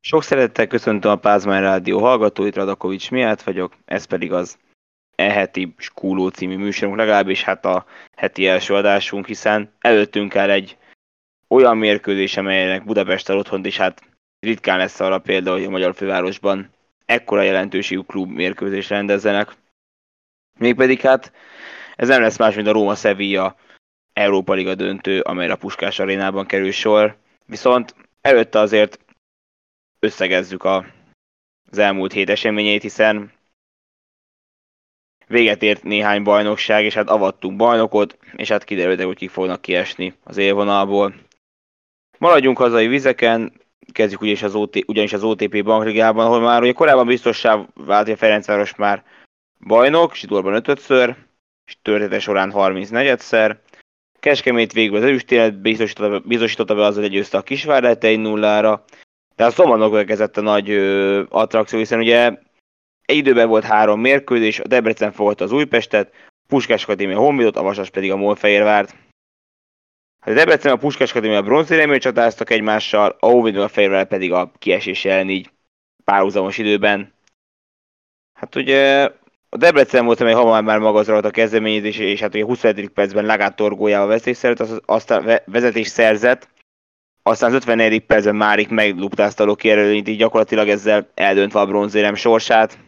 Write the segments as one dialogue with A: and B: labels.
A: Sok szeretettel köszöntöm a Pázmány Rádió hallgatóit, Radakovics miatt vagyok, ez pedig az e-heti Skúló című műsorunk, legalábbis hát a heti első adásunk, hiszen előttünk el egy olyan mérkőzés, amelynek Budapesten otthont is hát ritkán lesz arra példa, hogy a magyar fővárosban ekkora jelentőségű klub mérkőzés rendezzenek. Mégpedig hát ez nem lesz más, mint a Róma-Sevilla Európa Liga döntő, amelyre a Puskás arénában kerül sor. Viszont előtte azért összegezzük a, az elmúlt hét eseményeit, hiszen véget ért néhány bajnokság, és hát avattunk bajnokot, és hát kiderült, hogy kik fognak kiesni az élvonalból. Maradjunk hazai vizeken, kezdjük ugyanis az, OT, ugyanis az OTP bankligában, ahol már ugye korábban biztossá vált, hogy a Ferencváros már bajnok, Zsidorban ötödször, és története során 34-szer. Keskemét végül az ezüstélet biztosította, biztosította be azzal, hogy győzte a Kisvárdet 1 0 de a szombatnak érkezett a nagy ö, attrakció, hiszen ugye egy időben volt három mérkőzés, a Debrecen fogadta az Újpestet, Puskás Akadémia Honvédot, a Vasas pedig a Molfehérvárt. Hát a Debrecen a Puskás Akadémia bronzéremű csatáztak egymással, a Honvéd a Fehérvár pedig a kiesés ellen így párhuzamos időben. Hát ugye a Debrecen volt, amely hamar már maga az a kezdeményezés, és hát ugye 27. percben Lagát torgójával vezetés aztán vezetés szerzett, aztán az 54. percben Márik megluptázta Loki erőnyt, így gyakorlatilag ezzel eldöntve a bronzérem sorsát.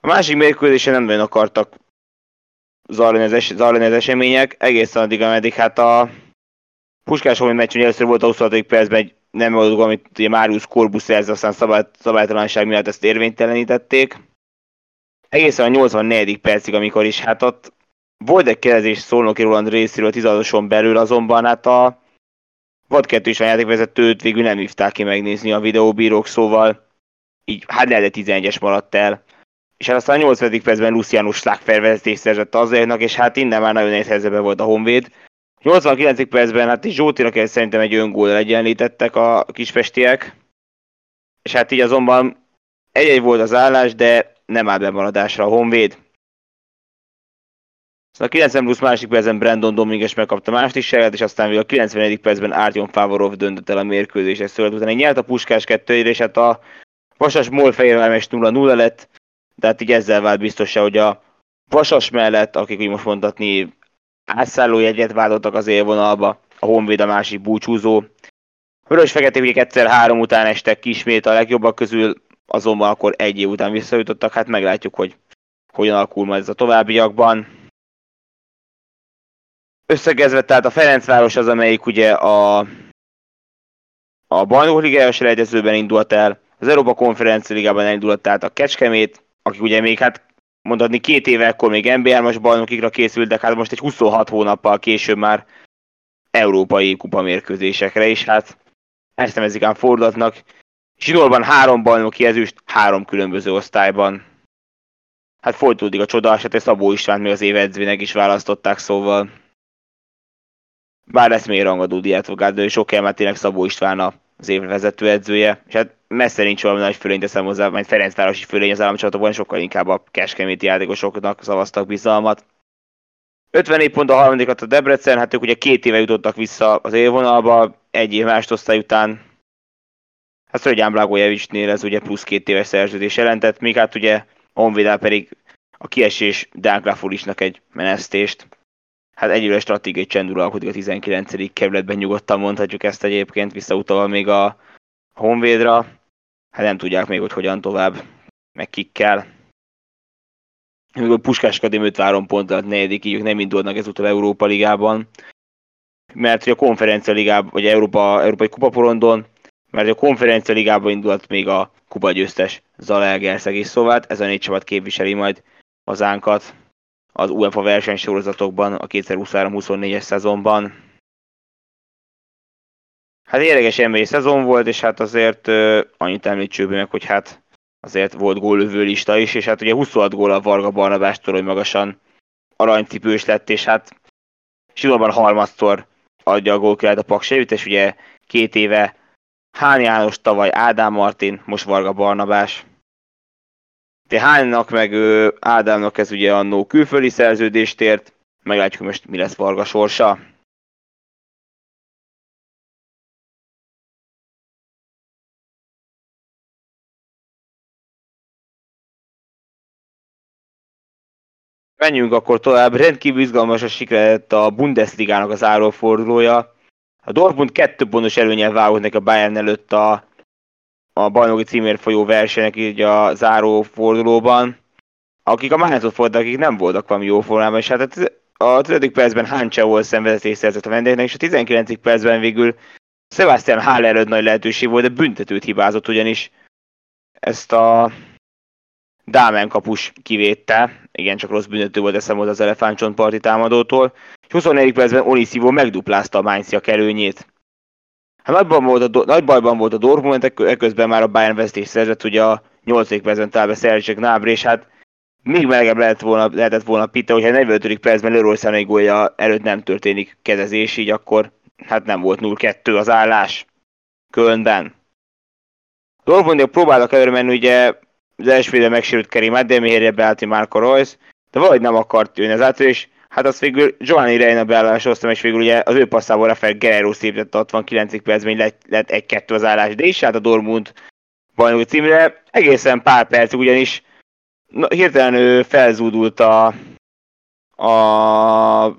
A: A másik mérkőzésen nem nagyon akartak zajlani az, es- zajlani az események, egészen addig, ameddig hát a Puskás Homi meccs, először volt a 26. percben egy nem oldog, amit ugye Máriusz Korbusz szerzett, aztán szabály, szabálytalanság miatt ezt érvénytelenítették. Egészen a 84. percig, amikor is hát ott volt egy kérdezés Szolnoki Roland részéről a 16 belül, azonban hát a vad kettős játékvezetőt végül nem hívták ki megnézni a videóbírók, szóval így hát de 11-es maradt el. És hát aztán a 80. percben Luciano Schlagfer vezetés szerzett azért, és hát innen már nagyon nehéz helyzetben volt a Honvéd. 89. percben hát Zsótira kell szerintem egy öngól egyenlítettek a kispestiek, és hát így azonban egy-egy volt az állás, de nem áll bemaradásra a Honvéd. Szóval a 90 plusz másik percben Brandon Dominguez megkapta második serget, és aztán még a 91. percben Artyom Favorov döntött el a mérkőzést. Szóval utána nyert a Puskás 2 és hát a Vasas Molfehérváros 0-0 lett, de hát így ezzel vált biztos, hogy a Vasas mellett, akik úgy most mondhatni átszálló jegyet váltottak az élvonalba, a Honvéd a másik búcsúzó. Vörös feketék egyszer három után estek kismét a legjobbak közül, azonban akkor egy év után visszajutottak, hát meglátjuk, hogy hogyan alakul majd ez a továbbiakban. Összegezve, tehát a Ferencváros az, amelyik ugye a, a Bajnok Ligájás rejtezőben indult el, az Európa Konferencia Ligában elindult tehát a Kecskemét, akik ugye még hát mondhatni két éve akkor még NBA-os bajnokikra készültek, hát most egy 26 hónappal később már európai kupamérkőzésekre, és hát ezt nevezik ám fordulatnak. Zsinórban három bajnoki ezüst, három különböző osztályban. Hát folytódik a csoda, hát Szabó István még az év edzőnek is választották, szóval bár lesz még rangadó diát de sok kell, mert tényleg Szabó István az év vezetőedzője, és hát messze nincs valami nagy fölény teszem hozzá, mert Ferencvárosi fölény az államcsatokban sokkal inkább a keskeméti játékosoknak szavaztak bizalmat. 54 pont a harmadikat a Debrecen, hát ők ugye két éve jutottak vissza az élvonalba, egy év másodosztály után. Hát Szörgyán Blagojevicsnél ez ugye plusz két éves szerződés jelentett, még hát ugye Honvédál pedig a kiesés Dán Klafulisnak egy menesztést. Hát egyre stratégiai csend uralkodik a 19. kerületben, nyugodtan mondhatjuk ezt egyébként, visszautalva még a Honvédra. Hát nem tudják még, hogy hogyan tovább, meg kikkel. Még a Puskás Akadémi 53 pont alatt negyedik, így ők nem indulnak ezúttal Európa Ligában. Mert hogy a konferencia ligában, vagy Európa, Európai Kupaporondon, mert a konferencia ligában indult még a kupa győztes Zalaegerszeg is, szóval ez a négy csapat képviseli majd hazánkat az UEFA versenysorozatokban a 2023-24-es szezonban. Hát érdekes emberi szezon volt, és hát azért uh, annyit említsük meg, hogy hát azért volt góllövő lista is, és hát ugye 26 gól a Varga Barnabástól, hogy magasan aranycipős lett, és hát Silóban harmadszor adja a gólkirályt a Paksejüt, és ugye két éve Hán János, tavaly Ádám Martin, most Varga Barnabás. Hánynak meg ő, Ádámnak ez ugye annó külföldi szerződést ért, meglátjuk, most mi lesz Varga sorsa. Menjünk akkor tovább. Rendkívül izgalmas a sikerett a Bundesligának az árófordulója. A Dortmund kettő pontos előnyel vágott a Bayern előtt a a bajnoki címért folyó versenynek így a záró fordulóban. Akik a Mainzot voltak, akik nem voltak valami jó formában, és hát a 5. percben Hancsával szenvedetést szerzett a vendégnek, és a 19. percben végül Sebastian Haller előtt nagy lehetőség volt, de büntetőt hibázott, ugyanis ezt a Dámen kapus kivétte, igen, csak rossz büntető volt eszem volt az elefántcsontparti támadótól, és 24. percben Onisivo megduplázta a Mainzia előnyét. Hát nagy bajban volt a, nagy bajban volt a Dortmund, ekközben már a Bayern vezetés szerzett, ugye a 8. percben talál be Serge Gnabry, és hát még melegebb lehetett volna, lehetett volna Pita, hogyha a 45. percben Leroy Sané gólja előtt nem történik kezezés, így akkor hát nem volt 0-2 az állás Kölnben. Dortmundok próbáltak előre menni, ugye az első megsérült Kerim Ademir, beállt Marco Royce, de valahogy nem akart jönni az és hát az végül Giovanni Reina beállásra hoztam, és végül ugye az ő passzából Rafael Guerrero szépítette 69. percben, lett, lett egy-kettő az állás, de is hát a Dortmund bajnoki címre egészen pár percig, ugyanis na, hirtelen ő felzúdult a, a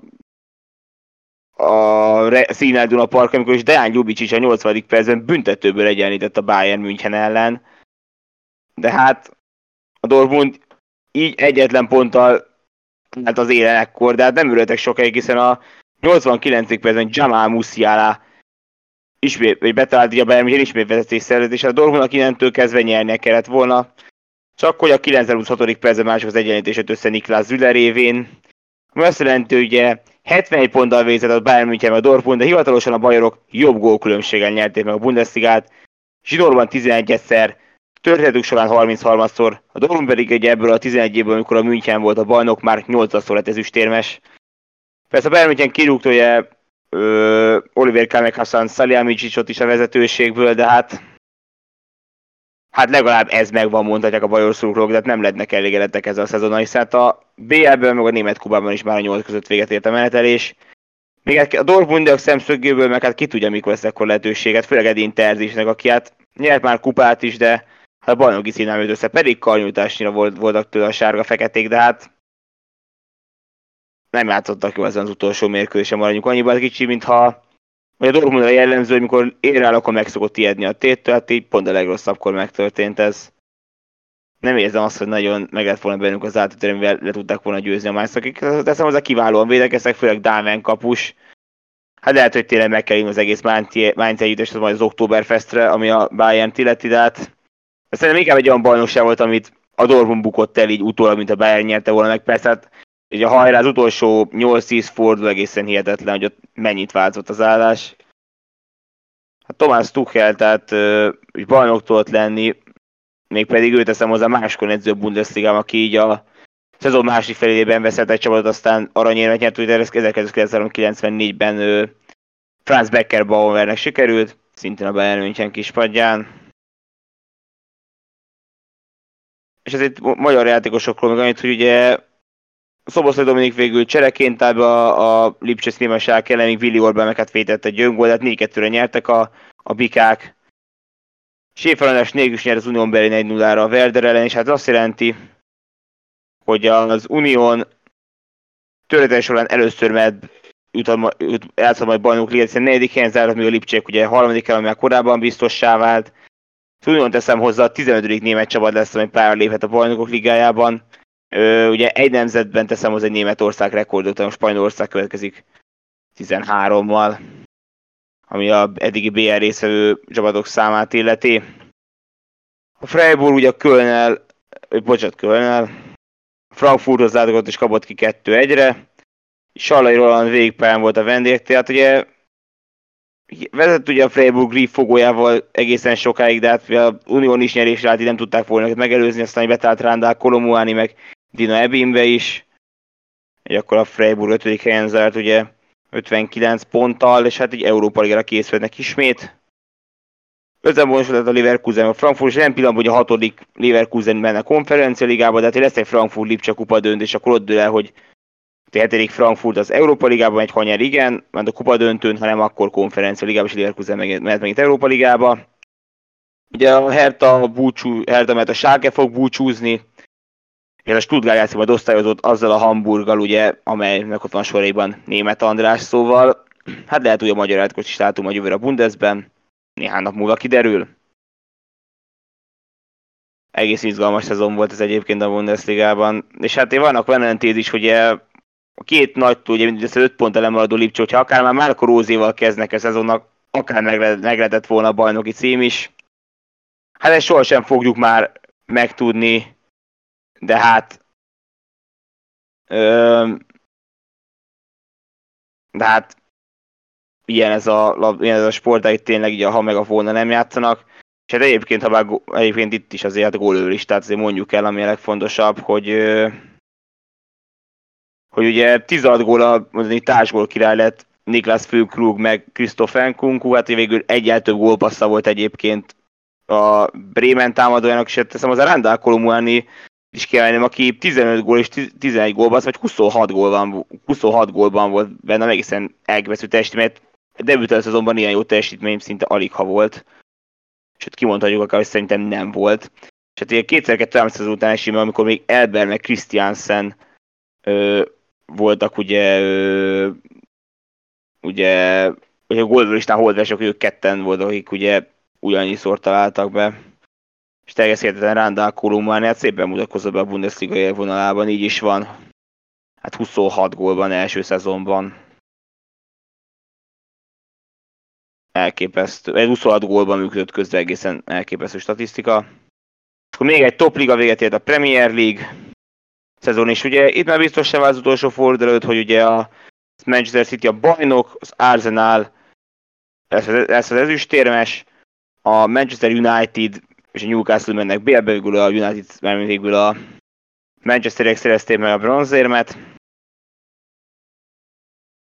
A: a Színál Duna Park, amikor is Dejan Ljubicic a 80. percben büntetőből egyenlített a Bayern München ellen. De hát a Dortmund így egyetlen ponttal hát az élen ekkor, de hát nem ülöttek sokáig, hiszen a 89. percben Jamal Musiala ismét, vagy betalált a Bayern München ismét vezetés szerzett, és a Dortmundnak innentől kezdve nyernie kellett volna. Csak hogy a 96. percben mások az egyenlítését össze Niklas Züller révén, ami azt jelenti, hogy ugye 71 ponttal végzett a Bayern München a Dortmund, de hivatalosan a bajorok jobb gólkülönbséggel nyerték meg a Bundesligát. Zsidorban 11-szer, történetük során 33-szor, a Dortmund pedig egy ebből a 11 évből, amikor a München volt a bajnok, már 8-szor lett ezüstérmes. Persze a Bayern München kirúgta ugye ö, Oliver Kamek Hassan is a vezetőségből, de hát hát legalább ez megvan, mondhatják a bajor szurkolók, de nem lehetnek elégedettek ezzel a szezonnal, hiszen hát a BL-ben, meg a német kubában is már a nyolc között véget ért a menetelés. Még hát a Dortmundiak szemszögéből, meg hát ki tudja, mikor lesz akkor lehetőséget, főleg Edin Terzisnek, aki hát nyert már kupát is, de a bajnoki színen jött össze, pedig karnyújtásnyira volt, voltak tőle a sárga-feketék, de hát nem játszottak jó ezen az utolsó mérkőzésen, maradjunk annyiban kicsi, mintha vagy a Dortmundra jellemző, hogy mikor ér el, akkor meg szokott ijedni a téttől, hát így pont a legrosszabbkor megtörtént ez. Nem érzem azt, hogy nagyon meg lett volna bennünk az átütő, amivel le tudták volna győzni a mászakik. Teszem, a kiválóan védekeztek, főleg Dámen kapus. Hát lehet, hogy tényleg meg kell az egész Mainz együttes, majd az Oktoberfestre, ami a Bayern illeti, de hát szerintem inkább egy olyan bajnokság volt, amit a Dortmund bukott el így utólag, mint a Bayern nyerte volna meg. Persze hát Ugye a hajrá az utolsó 8-10 fordul egészen hihetetlen, hogy ott mennyit változott az állás. Hát Tomás Tuchel, tehát hogy bajnok tudott lenni, mégpedig őt teszem hozzá máskor edző Bundesliga, aki így a szezon másik felében veszett egy csapatot, aztán aranyérmet nyert, hogy 1994-ben Franz Beckerbauernek sikerült, szintén a Bayern München kispadján. És ezért magyar játékosokról meg annyit, hogy ugye Szoboszlai Dominik végül csereként áll a, a Lipcse némaság ellen, míg Willi Orbán meg vétett egy öngólt, tehát 4-2-re nyertek a, a bikák. Séferenes nélkül nyert az Unión Berlin 1-0-ra a Werder ellen, és hát azt jelenti, hogy az Unión történet során először mert játszott majd bajnok liget, hiszen negyedik helyen zárat, még a Lipcsék ugye harmadik helyen, ami korábban biztossá vált. Unión teszem hozzá, a 15. német csapat lesz, ami pályára léphet a bajnokok ligájában. Ö, ugye egy nemzetben teszem az egy Németország rekordot, a Spanyolország következik 13-mal, ami a eddigi BR részvevő csapatok számát illeti. A Freiburg ugye a Kölnel, bocsánat, Kölnel, Frankfurthoz látogatott és kapott ki 2-1-re. Sallai Roland végigpályán volt a vendég, tehát ugye vezet ugye a Freiburg Griff fogójával egészen sokáig, de hát a Unión is nyerésre állt, nem tudták volna megelőzni, aztán betált Rándál Kolomuáni, meg Dina Ebinbe is, és akkor a Freiburg 5. helyen zárt ugye 59 ponttal, és hát egy Európa Ligára készülnek ismét. Özenbonos lett a Leverkusen, a Frankfurt, és nem pillanatban, hogy a hatodik Leverkusen menne a konferencia ligába, de hát lesz egy Frankfurt Lipcse kupa dönt, és akkor ott dől el, hogy hetedik Frankfurt az Európa Ligában egy hanyar igen, mert a kupa döntőn, hanem akkor konferencia ligában, és Leverkusen mehet megint Európa Ligába. Ugye a Hertha búcsú, Hertha, mert a Schalke fog búcsúzni, és a Stuttgart játszik majd osztályozott azzal a Hamburggal, ugye, amelynek ott van soraiban német András, szóval hát lehet, hogy a magyar játékos is látunk a jövőre a Bundesben, néhány nap múlva kiderül. Egész izgalmas szezon volt ez egyébként a Bundesligában, és hát én vannak benne is, hogy a két nagy ugye mindössze 5 pont elemaradó Lipcsó, hogyha akár már Márko Rózéval kezdnek a szezonnak, akár meg, meg lehetett volna a bajnoki cím is. Hát ezt sohasem fogjuk már megtudni, de hát ö, de hát ilyen ez a, ilyen ez a sport, de itt tényleg így, ha meg a volna nem játszanak. És hát egyébként, ha bár egyébként itt is azért a gólőlistát azért mondjuk el, ami a legfontosabb, hogy hogy ugye 16 gól a mondani, társgól király lett Niklas Füllkrug meg Christoph Nkunku, hát végül egyel több gólpassza volt egyébként a Bremen támadójának, és hát teszem az a Randall Kolumuani is kiemelném, aki 15 gól és 11 gólban, vagy 26 gólban, 26 gólban volt benne, egészen elképesztő teljesítmény, debütelt azonban ilyen jó teljesítmény szinte alig ha volt. És hát kimondhatjuk akár, hogy szerintem nem volt. És hát ilyen kétszer kettő után esélyben, amikor még Elber meg Christiansen voltak ugye ugye, ugye a gólvöristán holdvesek, ők ketten voltak, akik ugye ugyannyiszor találtak be. És teljes értetlen Randall Kolumán, hát szépen mutatkozott be a Bundesliga élvonalában, így is van. Hát 26 gólban első szezonban. Elképesztő. Egy 26 gólban működött közben egészen elképesztő statisztika. És akkor még egy top liga véget ért a Premier League szezon is. Ugye itt már biztos sem az utolsó forduló előtt, hogy ugye a Manchester City a bajnok, az Arsenal lesz az ezüstérmes, a Manchester United és a Newcastle mennek bélbe, végül a United, mert végül a Manchesterek szerezték meg a bronzérmet,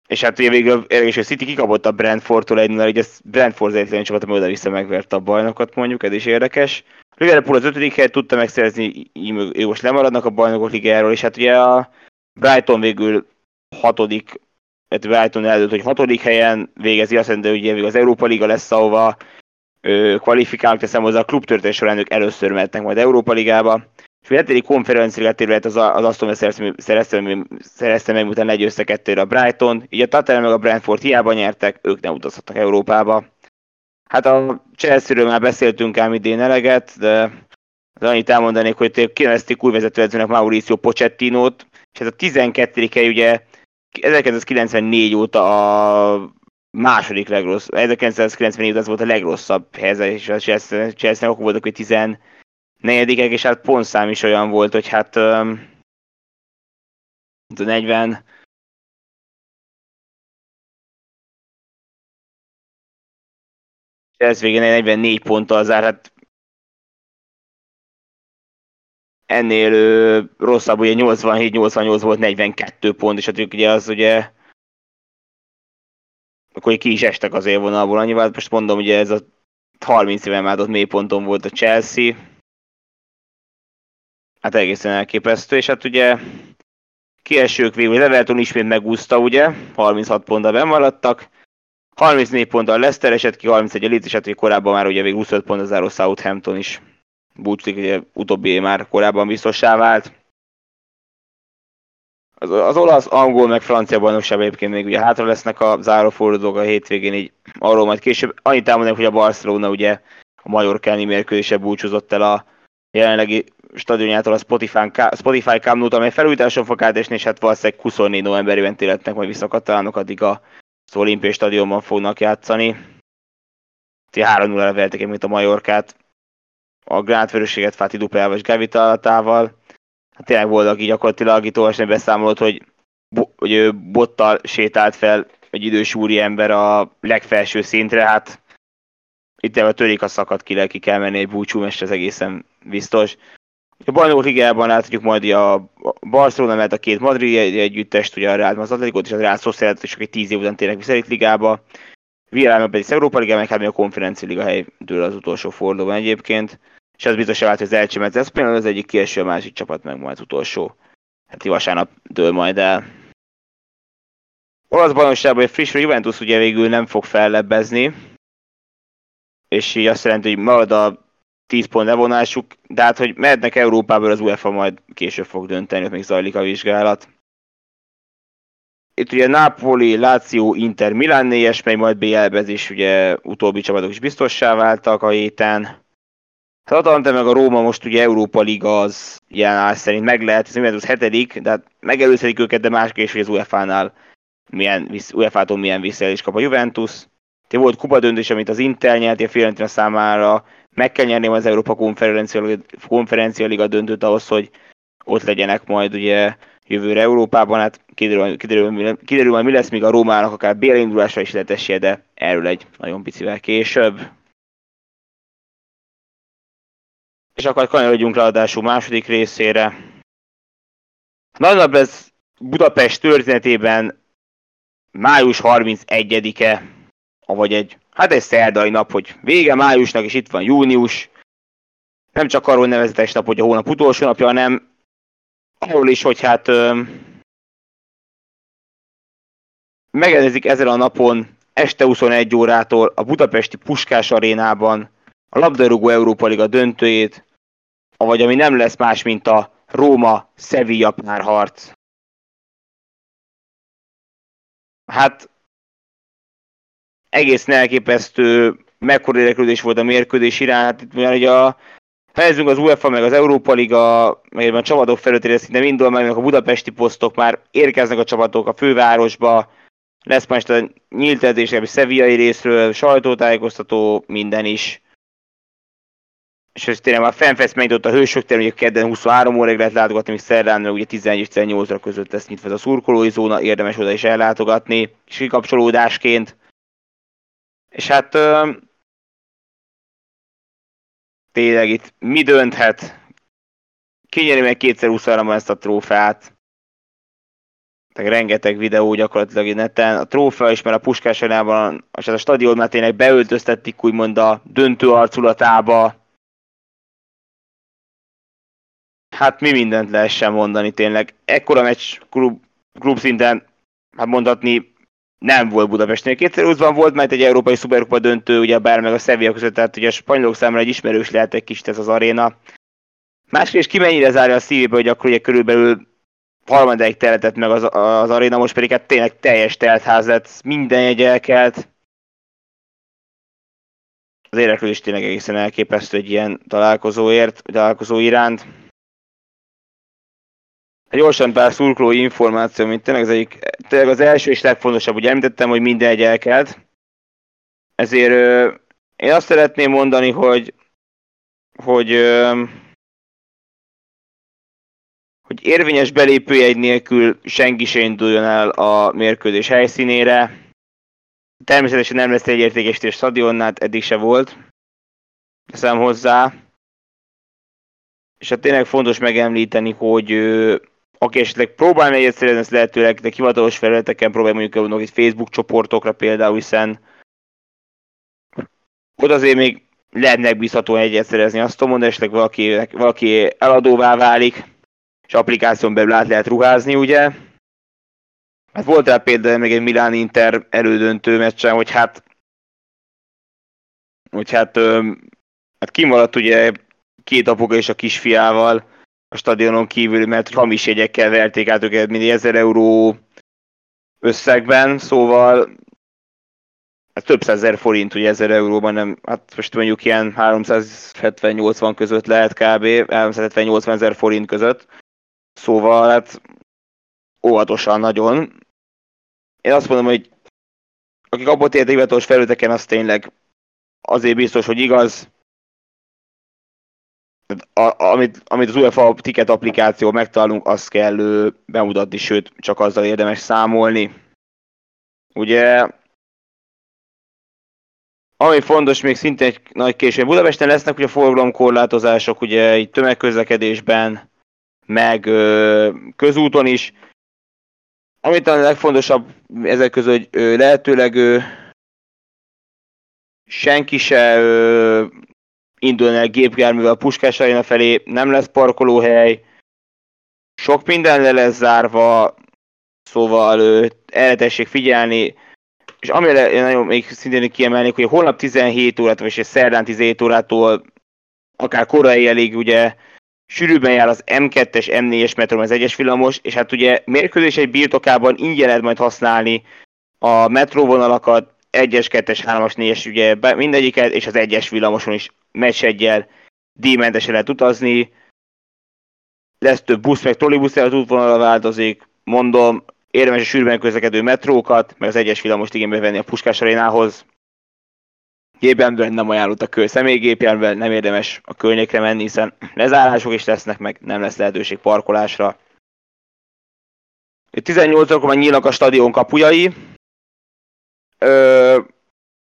A: és hát ugye végül érdekes, hogy City kikapott a Brentfordtól egy 0 így ez Brentford az egyetlen csapat, ami oda-vissza megverte a bajnokat mondjuk, ez is érdekes. Liverpool az ötödik helyet tudta megszerezni, így most lemaradnak a bajnokok ligájáról, és hát ugye a Brighton végül hatodik, hát Brighton előtt, hogy hatodik helyen végezi, azt mondja, hogy ugye az Európa Liga lesz, ahova kvalifikálnak, teszem hozzá a klubtörténet során ők először mehetnek majd Európa Ligába. És a hetedik konferenciára térület az, az Aston szerezte, szerezte, szerezte meg, utána legyőzte kettőre a Brighton, így a Tottenham meg a Brentford hiába nyertek, ők nem utazhattak Európába. Hát a Chelsea-ről már beszéltünk ám idén eleget, de az annyit elmondanék, hogy kinevezték új vezetőedzőnek Mauricio Pochettinót, és ez a 12 hely ugye 1994 óta a második legrosszabb, 1994 az volt a legrosszabb helyzet, és a Chelsea-nek akkor voltak, hogy 14 és hát pontszám is olyan volt, hogy hát um, 40 ez végén 44 ponttal zár, hát ennél ö, rosszabb, ugye 87-88 volt 42 pont, és hát ugye az ugye akkor ki is estek az élvonalból annyival. Most mondom, ugye ez a 30 éve már ott mélyponton volt a Chelsea. Hát egészen elképesztő, és hát ugye kiesők végül, Everton ismét megúszta, ugye, 36 ponttal bemaradtak, 34 ponttal Leicester esett ki, 31 a Leeds, hát korábban már ugye még 25 pont az záró Southampton is búcsúzik, ugye utóbbi már korábban biztossá vált. Az, az olasz, angol, meg francia bajnokságban egyébként még ugye hátra lesznek a zárófordulók a hétvégén, így arról majd később. Annyit elmondanék, hogy a Barcelona ugye a Majorkáni mérkőzése búcsúzott el a jelenlegi stadionjától a Spotify, Spotify Camp amely felújításon fog átesni, és hát valószínűleg 24 novemberi téletnek majd visszakatalánok, addig a az olimpiai stadionban fognak játszani. 3-0-ra verték mint a Majorkát. A Grant vörösséget Fáti duplával és Gavi talatával hát tényleg voltak így gyakorlatilag itt olvasni beszámolót, hogy, bo- hogy ő bottal sétált fel egy idős úri ember a legfelső szintre, hát itt a törik a szakad ki, ki kell menni egy búcsú, ez egészen biztos. A bajnok ligában láthatjuk majd a Barcelona, mert a két Madrid együttest, ugye a Real az Atletikot és a Real Sociedad, és egy tíz év után tényleg vissza ligába. Villarreal pedig az Európa Liga, meg hát a konferencia liga hely dől az utolsó fordulóban egyébként és az biztos hogy az Elcsi, mert ez például az egyik kieső, a másik csapat meg majd utolsó. Hát vasárnap dől majd el. Olasz bajnokságban egy friss Juventus ugye végül nem fog fellebbezni, és így azt jelenti, hogy marad a 10 pont levonásuk, de hát, hogy mehetnek Európából, az UEFA majd később fog dönteni, ott még zajlik a vizsgálat. Itt ugye Napoli, Lazio, Inter, Milan négyes, mely majd BL-be, is ugye utóbbi csapatok is biztossá váltak a héten. Az Atalanta meg a Róma most ugye Európa Liga az ilyen áll szerint meg lehet, ez az hetedik, de hát megelőzhetik őket, de más kérdés, hogy az UEFA-nál milyen, UEFA-tól milyen visszaélés kap a Juventus. Te volt kupa döntés, amit az Inter nyert, a Fiorentina számára meg kell nyerni az Európa Konferencia, Konferencia Liga döntőt ahhoz, hogy ott legyenek majd ugye jövőre Európában, hát kiderül, kiderül, kiderül majd mi lesz, még a Rómának akár bélindulásra is lehet esélye, de erről egy nagyon picivel később. És akkor kanyarodjunk le adású második részére. Nagy ez Budapest történetében május 31-e, vagy egy, hát egy szerdai nap, hogy vége májusnak, és itt van június. Nem csak arról nevezetes nap, hogy a hónap utolsó napja, hanem arról is, hogy hát ö, megjelenik ezen a napon este 21 órától a budapesti Puskás arénában a labdarúgó Európa Liga döntőjét, vagy ami nem lesz más, mint a Róma-Sevilla párharc. Hát egészen elképesztő mekkora érdeklődés volt a mérkőzés iránt. Itt ugye a Fejezünk az UEFA, meg az Európa Liga, meg a csapatok felőtére szinte mindol, meg a budapesti posztok már érkeznek a csapatok a fővárosba, lesz most a nyílt edzés, a szeviai részről, sajtótájékoztató, minden is. És ez tényleg már fennfesz ott a hősök terem, hogy kedden 23 óráig lehet látogatni, még szerdán, ugye 11 és 18 óra között lesz nyitva ez a szurkolói zóna, érdemes oda is ellátogatni, és kikapcsolódásként. És hát tényleg itt mi dönthet? Kinyeri meg kétszer 23 ezt a trófeát. Tehát rengeteg videó gyakorlatilag neten. A trófea is, mert a Puskás a stadion már tényleg beöltöztették úgymond a döntő arculatába. Hát mi mindent lehessen mondani tényleg. Ekkora meccs klub, klub szinten, hát mondhatni nem volt Budapestnél. 2020-ban volt majd egy európai szuperkupa döntő, ugye bár meg a Sevilla között, tehát ugye a spanyolok számára egy ismerős lehet egy kicsit ez az aréna. Másrészt ki mennyire zárja a szívébe, hogy akkor ugye körülbelül harmadáig teletett meg az, az aréna, most pedig hát tényleg teljes teltház lett, minden jegy elkelt. Az érdeklődés tényleg egészen elképesztő egy ilyen találkozóért, találkozó iránt. Gyorsan pár szurkolói információ, mint tényleg az, egyik, tényleg az első és legfontosabb, ugye említettem, hogy minden egy elkelt. Ezért ö, én azt szeretném mondani, hogy hogy ö, hogy érvényes belépőjegy nélkül senki se induljon el a mérkőzés helyszínére. Természetesen nem lesz egy értékesítés stadionnál, eddig se volt. Teszem hozzá. És hát tényleg fontos megemlíteni, hogy aki esetleg próbál meg szerezni, ezt lehetőleg de hivatalos felületeken próbálj mondjuk elvonok itt Facebook csoportokra például, hiszen ott azért még lehet megbízhatóan egyet szerezni, azt tudom mondani, esetleg valaki, valaki eladóvá válik, és applikáción belül át lehet ruházni, ugye? Hát volt rá például még egy Milán Inter elődöntő meccsen, hogy hát hogy hát, hát kimaradt ugye két apuka és a kisfiával, a stadionon kívül, mert hamis jegyekkel verték át őket mindig 1000 euró összegben, szóval hát több százezer forint, ugye 1000 euróban nem, hát most mondjuk ilyen 370-80 között lehet kb. 370-80 ezer forint között. Szóval hát óvatosan nagyon. Én azt mondom, hogy akik abból tértek hivatalos felületeken, az tényleg azért biztos, hogy igaz, a, amit, amit az UEFA ticket applikáció megtalálunk, azt kell bemutatni, sőt, csak azzal érdemes számolni. Ugye, ami fontos, még szintén egy nagy későn. Budapesten lesznek ugye forgalomkorlátozások, ugye itt tömegközlekedésben, meg ö, közúton is. Amit a legfontosabb ezek között, hogy ö, lehetőleg ö, senki se ö, indulni el gépjárművel Puskás Arena felé, nem lesz parkolóhely, sok minden le lesz zárva, szóval erre tessék figyelni, és amire nagyon még szintén kiemelnék, hogy holnap 17 órát, vagy szerdán 17 órától akár korai elég ugye sűrűbben jár az M2-es, M4-es metro, az egyes villamos, és hát ugye mérkőzés egy birtokában ingyen lehet majd használni a metróvonalakat, 1-es, 2-es, 3-as, 4-es, ugye mindegyiket, és az egyes villamoson is meccs egyel díjmentesen lehet utazni. Lesz több busz, meg trollibusz, az útvonalra változik. Mondom, érdemes a sűrűben közlekedő metrókat, meg az egyes villamost igénybe venni a Puskás arénához. Gépjárművel nem ajánlott a kő személygépjárművel, nem érdemes a környékre menni, hiszen lezárások is lesznek, meg nem lesz lehetőség parkolásra. 18 akkor már nyílnak a stadion kapujai. Ö,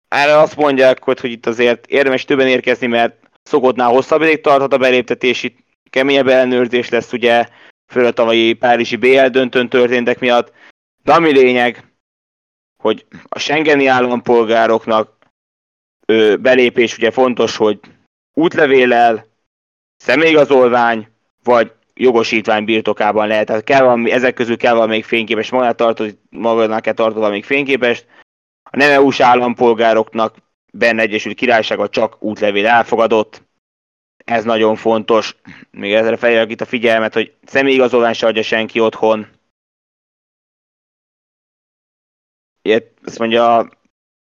A: erre azt mondják, hogy, hogy itt azért érdemes többen érkezni, mert szokottnál hosszabb ideig tarthat a beléptetési keményebb ellenőrzés lesz, ugye, főleg a tavalyi Párizsi BL döntőn történtek miatt. De ami lényeg, hogy a Schengeni állampolgároknak ö, belépés ugye fontos, hogy útlevéllel, személyigazolvány, vagy jogosítvány birtokában lehet. Tehát kell valami, ezek közül kell valami fényképes, magát tartod, magadnak kell tartod valami fényképest. A nem EU-s állampolgároknak benne Egyesült Királysága csak útlevél elfogadott. Ez nagyon fontos. Még ezzel fejlek itt a figyelmet, hogy személyigazolvány se adja senki otthon. Ilyet, azt mondja,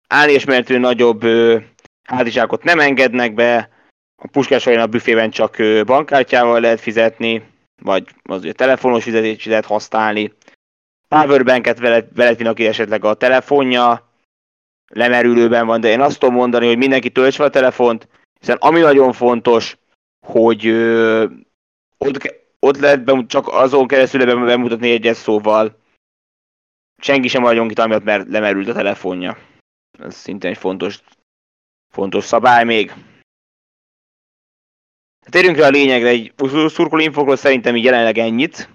A: állésmertő nagyobb ö, hátizsákot nem engednek be, a Puskás a büfében csak bankkártyával lehet fizetni, vagy az ugye telefonos fizetést lehet használni. Powerbanket veled, veled aki esetleg a telefonja, lemerülőben van, de én azt tudom mondani, hogy mindenki töltse a telefont, hiszen ami nagyon fontos, hogy ö, ott, ott lehet bemut, csak azon keresztül bemutatni egyes szóval. Senki sem maradjon itt amiatt, mert lemerült a telefonja. Ez szintén egy fontos, fontos szabály még. Térjünk rá a lényegre, egy szurkoló infokról szerintem így jelenleg ennyit.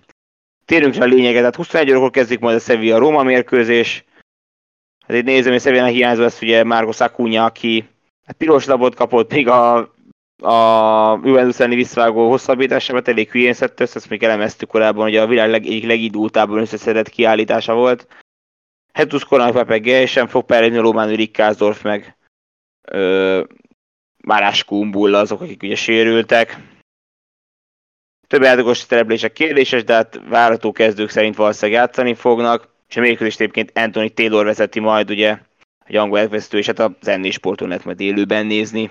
A: Térjünk rá a lényegre, tehát 21 órakor kezdik majd a Sevilla Roma mérkőzés. Hát itt nézem, hogy Sevilla hiányzó lesz ugye Márko Szakunya, aki hát piros labot kapott, még a, a Juventus elleni visszavágó hosszabbításában elég hülyén szedte össze, ezt még elemeztük korábban, hogy a világ leg, egyik legidultábban összeszedett kiállítása volt. Hetus Konak Pepe sem fog perelni Román Rick Kázdorf meg ö, Márás Kumbulla azok, akik ugye sérültek. Több játékos szereplések kérdéses, de hát várható kezdők szerint valószínűleg játszani fognak, és a mérkőzést egyébként Anthony Taylor vezeti majd, ugye, egy angol elvesztő, és hát a zenné sporton lehet majd élőben nézni.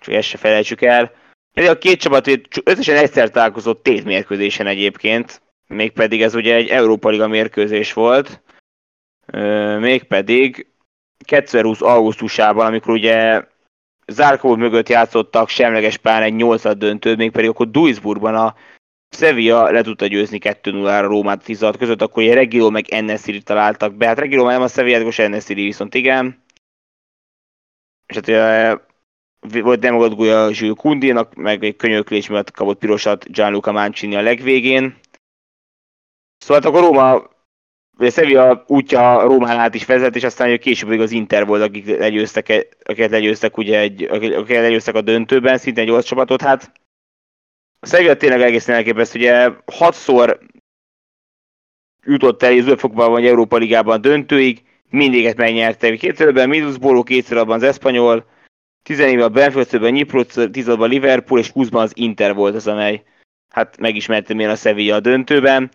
A: Csak ezt se felejtsük el. A két csapat összesen egyszer találkozott tét mérkőzésen egyébként, mégpedig ez ugye egy Európa Liga mérkőzés volt, mégpedig 2020 augusztusában, amikor ugye Zárkó mögött játszottak semleges pár egy 8 döntőt, még pedig akkor Duisburgban a Sevilla le tudta győzni 2-0-ra Rómát 16 között, akkor egy Regilo meg Ennesiri találtak be. Hát Regilo már nem a Sevilla, Ennesiri viszont igen. És hát ugye, volt demagógia Zsül Kundinak, meg egy könyöklés miatt kapott pirosat Gianluca Mancini a legvégén. Szóval hát akkor Róma Ugye Sevilla útja Rómán át is vezet, és aztán később az Inter volt, akik legyőztek, akiket legyőztek, ugye egy, akiket legyőztek a döntőben, szinte egy olasz csapatot, hát a Sevilla tényleg egészen elképesztő, ugye hatszor jutott el Zöldfokban vagy Európa Ligában döntőig, mindiget megnyerte. Kétszerben Middlesbrough, kétszer abban az Espanyol, 10 évben a Benfieldben Nyipro, 10 a Liverpool, és 20-ban az Inter volt az, amely hát megismerte még a Sevilla a döntőben.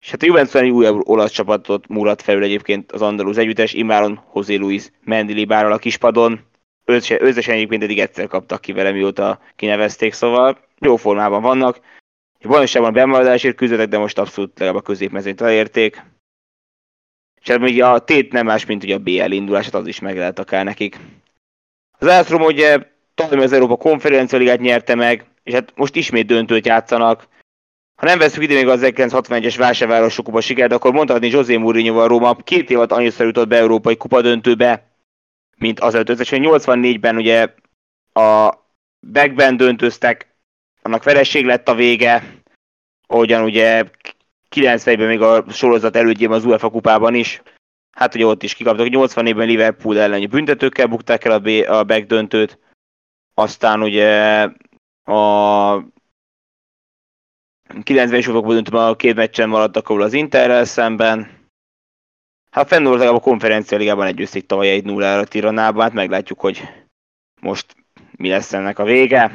A: És hát a Juventus egy új olasz csapatot múlott felül egyébként az Andaluz együttes, immáron José Luis Mendilibáról a kispadon. Összesen egyébként eddig egyszer kaptak ki vele, mióta kinevezték, szóval jó formában vannak. Bajnokságban bemaradásért küzdöttek, de most abszolút legalább a középmezőnyt elérték. És hát ugye a tét nem más, mint ugye a BL indulását, az is meg lehet akár nekik. Az Ászrom ugye talán az Európa Konferencia Ligát nyerte meg, és hát most ismét döntőt játszanak. Ha nem veszük ide még az 1961-es vásárvárosi kupa sikert, akkor mondhatni José Mourinho a Róma két év alatt annyiszor jutott be európai kupa döntőbe, mint az előtt. 84-ben ugye a backben döntöztek, annak vereség lett a vége, ahogyan ugye 90-ben még a sorozat elődjében az UEFA kupában is, hát ugye ott is kikaptak, 84-ben Liverpool ellen büntetőkkel bukták el a, B, a back döntőt, aztán ugye a 90 es évokban döntőben a két meccsen maradtak ahol az Interrel szemben. Hát fenn a konferencia ligában egyőzték tavaly egy 0 ra Tiranában, hát meglátjuk, hogy most mi lesz ennek a vége.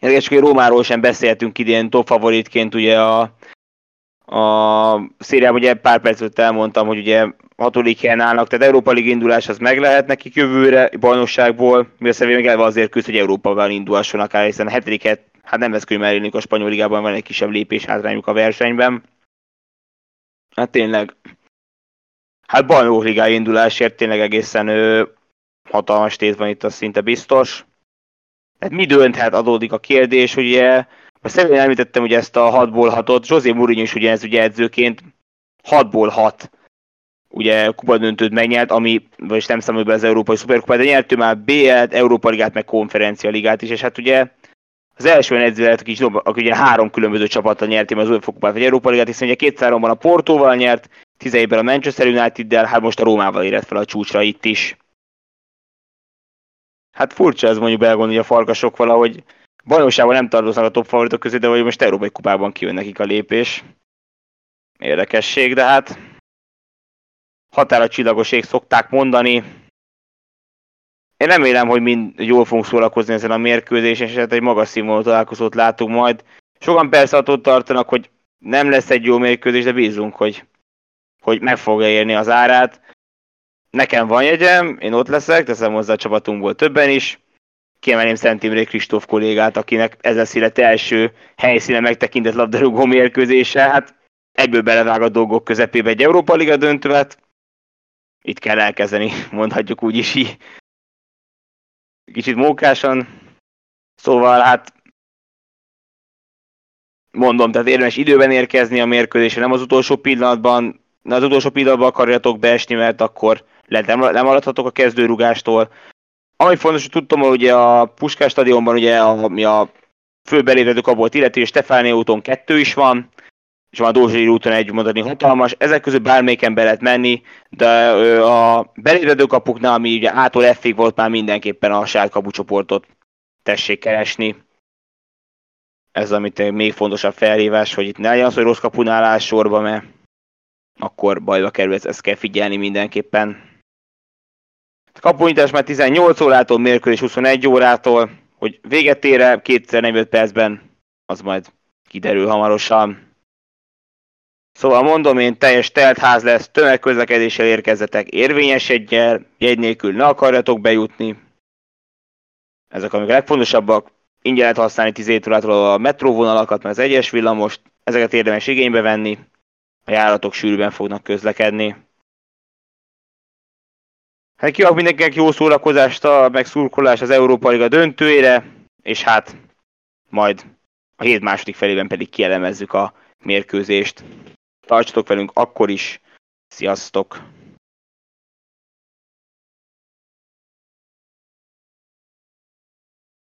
A: Érdekes, hogy Rómáról sem beszéltünk idén top favoritként, ugye a, a szériában ugye pár percet elmondtam, hogy ugye hatodik helyen állnak, tehát Európa Lig indulás az meg lehet nekik jövőre bajnokságból, mi a még elve azért küzd, hogy Európában indulhasson akár, hiszen a hetediket, hát nem vesz könnyű a spanyol ligában, van egy kisebb lépés hátrányuk a versenyben. Hát tényleg, hát bajnokligai indulásért tényleg egészen ő, hatalmas tét van itt, az szinte biztos. Tehát mi dönthet, adódik a kérdés, ugye, a személyén említettem ugye ezt a 6-ból 6-ot, José Mourinho is ugye ez ugye edzőként 6-ból 6 ugye kupadöntőt megnyert, ami, vagyis nem számol be az Európai Szuperkupát, de nyert már BL-t, Európa Ligát, meg Konferencia Ligát is, és hát ugye az első olyan edző lett, aki, aki ugye három különböző csapattal nyert az UEFA Kupát, vagy Európa Ligát, hiszen ugye két ban a Portóval nyert, 17-ben a Manchester United-del, hát most a Rómával érett fel a csúcsra itt is. Hát furcsa ez mondjuk belgondolni a farkasok valahogy bajnokságban nem tartoznak a top favoritok közé, de hogy most Európai Kupában kijön nekik a lépés. Érdekesség, de hát határa csillagoség szokták mondani. Én remélem, hogy mind jól fogunk szórakozni ezen a mérkőzésen, és hát egy magas színvonalú találkozót látunk majd. Sokan persze attól tartanak, hogy nem lesz egy jó mérkőzés, de bízunk, hogy, hogy meg fogja érni az árát. Nekem van jegyem, én ott leszek, teszem hozzá a csapatunkból többen is. Kiemelném Szent Imré Kristóf kollégát, akinek ez lesz élet első helyszíne megtekintett labdarúgó mérkőzése. Hát egyből belevág a dolgok közepébe egy Európa Liga döntőt. Itt kell elkezdeni, mondhatjuk úgy is. Kicsit mókásan. Szóval hát mondom, tehát érdemes időben érkezni a mérkőzésre, nem az utolsó pillanatban, az utolsó pillanatban akarjatok beesni, mert akkor le, nem, nem maradhatok a kezdőrugástól. Ami fontos, hogy tudtam, hogy ugye a Puskás stadionban ugye ami a fő beléptető kapolt illeti, és Stefánia úton kettő is van, és van a Dózsai úton egy mondani hatalmas. Ezek közül bármelyiken be lehet menni, de a beléptető kapuknál, ami ugye ától F-ig volt, már mindenképpen a sárkapu csoportot tessék keresni. Ez amit még fontosabb felhívás, hogy itt ne legyen az, hogy rossz kapunál áll sorba, mert akkor bajba kerül, ezt kell figyelni mindenképpen. A kapunyítás már 18 órától, mérkőzés 21 órától, hogy véget ére 245 percben, az majd kiderül hamarosan. Szóval mondom én, teljes teltház lesz, tömegközlekedéssel érkezetek, érvényes egyel, jegy nélkül ne akarjatok bejutni. Ezek amik a legfontosabbak. Ingyen lehet használni 17 órától a metróvonalakat, mert az egyes villamost, ezeket érdemes igénybe venni. A járatok sűrűben fognak közlekedni. Hát kívánok mindenkinek jó szórakozást, a meg szurkolás az Európa Liga döntőjére, és hát majd a hét második felében pedig kielemezzük a mérkőzést. Tartsatok velünk akkor is, sziasztok!